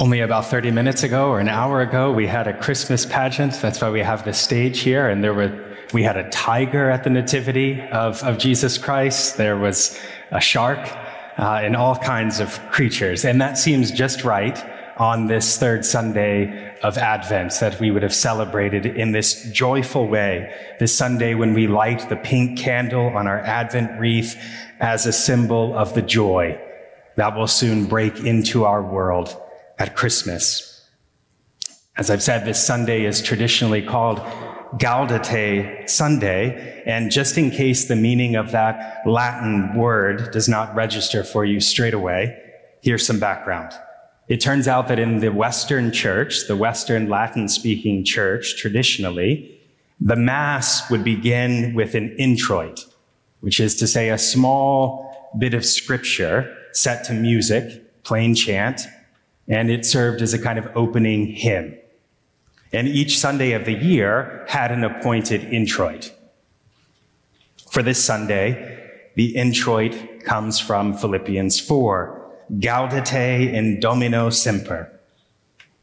Only about 30 minutes ago or an hour ago, we had a Christmas pageant. That's why we have the stage here. And there were, we had a tiger at the nativity of, of Jesus Christ. There was a shark uh, and all kinds of creatures. And that seems just right on this third Sunday of Advent that we would have celebrated in this joyful way, this Sunday when we light the pink candle on our Advent wreath as a symbol of the joy that will soon break into our world at Christmas. As I've said, this Sunday is traditionally called Gaudete Sunday, and just in case the meaning of that Latin word does not register for you straight away, here's some background. It turns out that in the Western church, the Western Latin speaking church, traditionally, the Mass would begin with an introit, which is to say a small bit of scripture set to music, plain chant, and it served as a kind of opening hymn. And each Sunday of the year had an appointed introit. For this Sunday, the introit comes from Philippians 4, Gaudete in Domino Semper,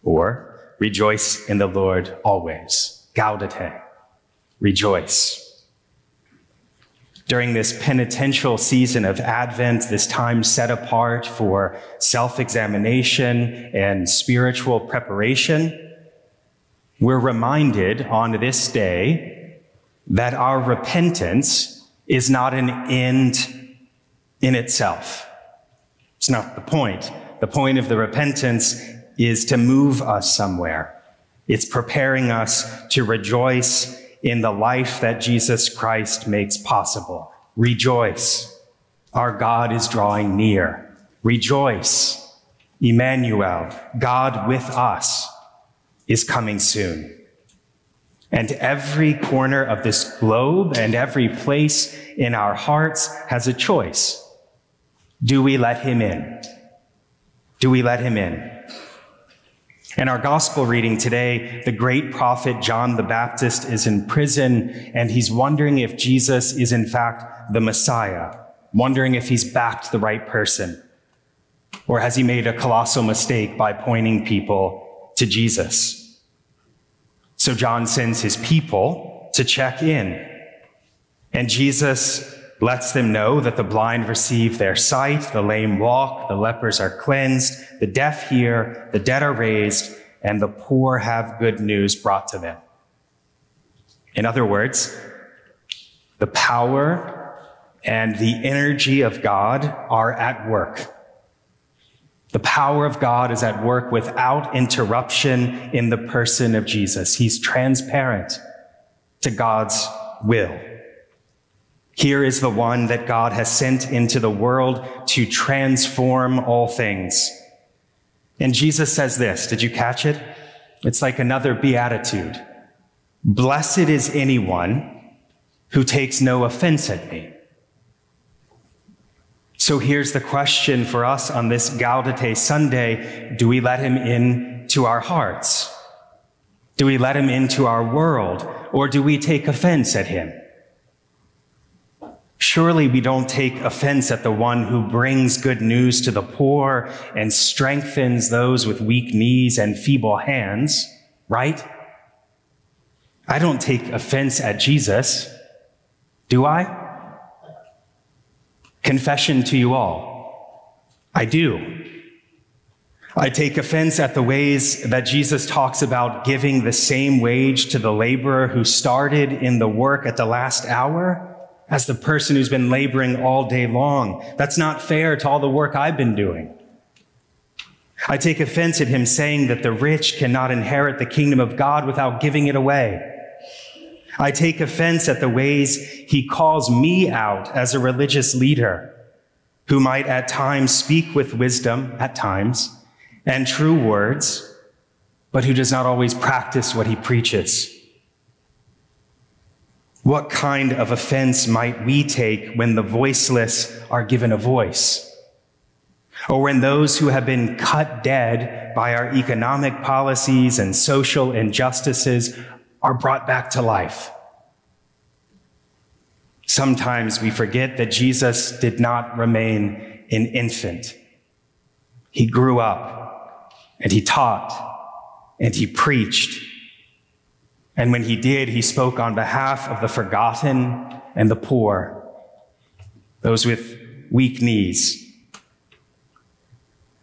or rejoice in the Lord always. Gaudete, rejoice during this penitential season of Advent, this time set apart for self examination and spiritual preparation, we're reminded on this day that our repentance is not an end in itself. It's not the point. The point of the repentance is to move us somewhere. It's preparing us to rejoice in the life that Jesus Christ makes possible. Rejoice. Our God is drawing near. Rejoice. Emmanuel, God with us, is coming soon. And every corner of this globe and every place in our hearts has a choice. Do we let him in? Do we let him in? In our gospel reading today, the great prophet John the Baptist is in prison and he's wondering if Jesus is in fact the Messiah, wondering if he's backed the right person. Or has he made a colossal mistake by pointing people to Jesus? So John sends his people to check in. And Jesus lets them know that the blind receive their sight, the lame walk, the lepers are cleansed, the deaf hear, the dead are raised, and the poor have good news brought to them. In other words, the power and the energy of God are at work. The power of God is at work without interruption in the person of Jesus. He's transparent to God's will. Here is the one that God has sent into the world to transform all things. And Jesus says this. Did you catch it? It's like another beatitude. Blessed is anyone who takes no offense at me. So here's the question for us on this Gaudete Sunday. Do we let him in to our hearts? Do we let him into our world? Or do we take offense at him? Surely we don't take offense at the one who brings good news to the poor and strengthens those with weak knees and feeble hands, right? I don't take offense at Jesus, do I? Confession to you all. I do. I take offense at the ways that Jesus talks about giving the same wage to the laborer who started in the work at the last hour as the person who's been laboring all day long. That's not fair to all the work I've been doing. I take offense at him saying that the rich cannot inherit the kingdom of God without giving it away. I take offense at the ways he calls me out as a religious leader who might at times speak with wisdom, at times, and true words, but who does not always practice what he preaches. What kind of offense might we take when the voiceless are given a voice? Or when those who have been cut dead by our economic policies and social injustices are brought back to life? Sometimes we forget that Jesus did not remain an infant. He grew up and he taught and he preached. And when he did, he spoke on behalf of the forgotten and the poor, those with weak knees.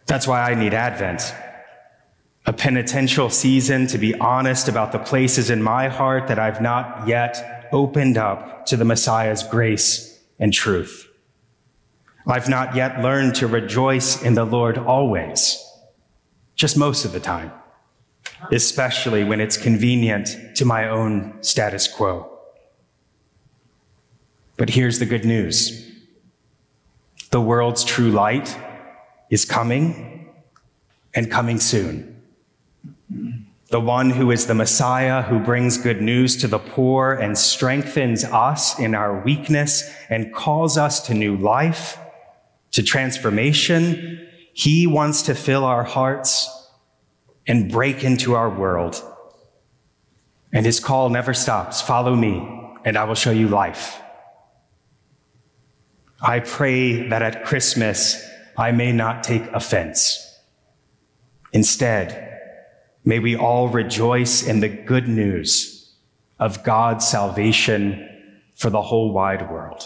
That's why I need Advent, a penitential season to be honest about the places in my heart that I've not yet opened up to the Messiah's grace and truth. I've not yet learned to rejoice in the Lord always, just most of the time, especially when it's convenient to my own status quo. But here's the good news the world's true light is coming and coming soon. The one who is the Messiah, who brings good news to the poor and strengthens us in our weakness and calls us to new life, to transformation. He wants to fill our hearts and break into our world. And his call never stops follow me, and I will show you life. I pray that at Christmas I may not take offense. Instead, may we all rejoice in the good news of God's salvation for the whole wide world.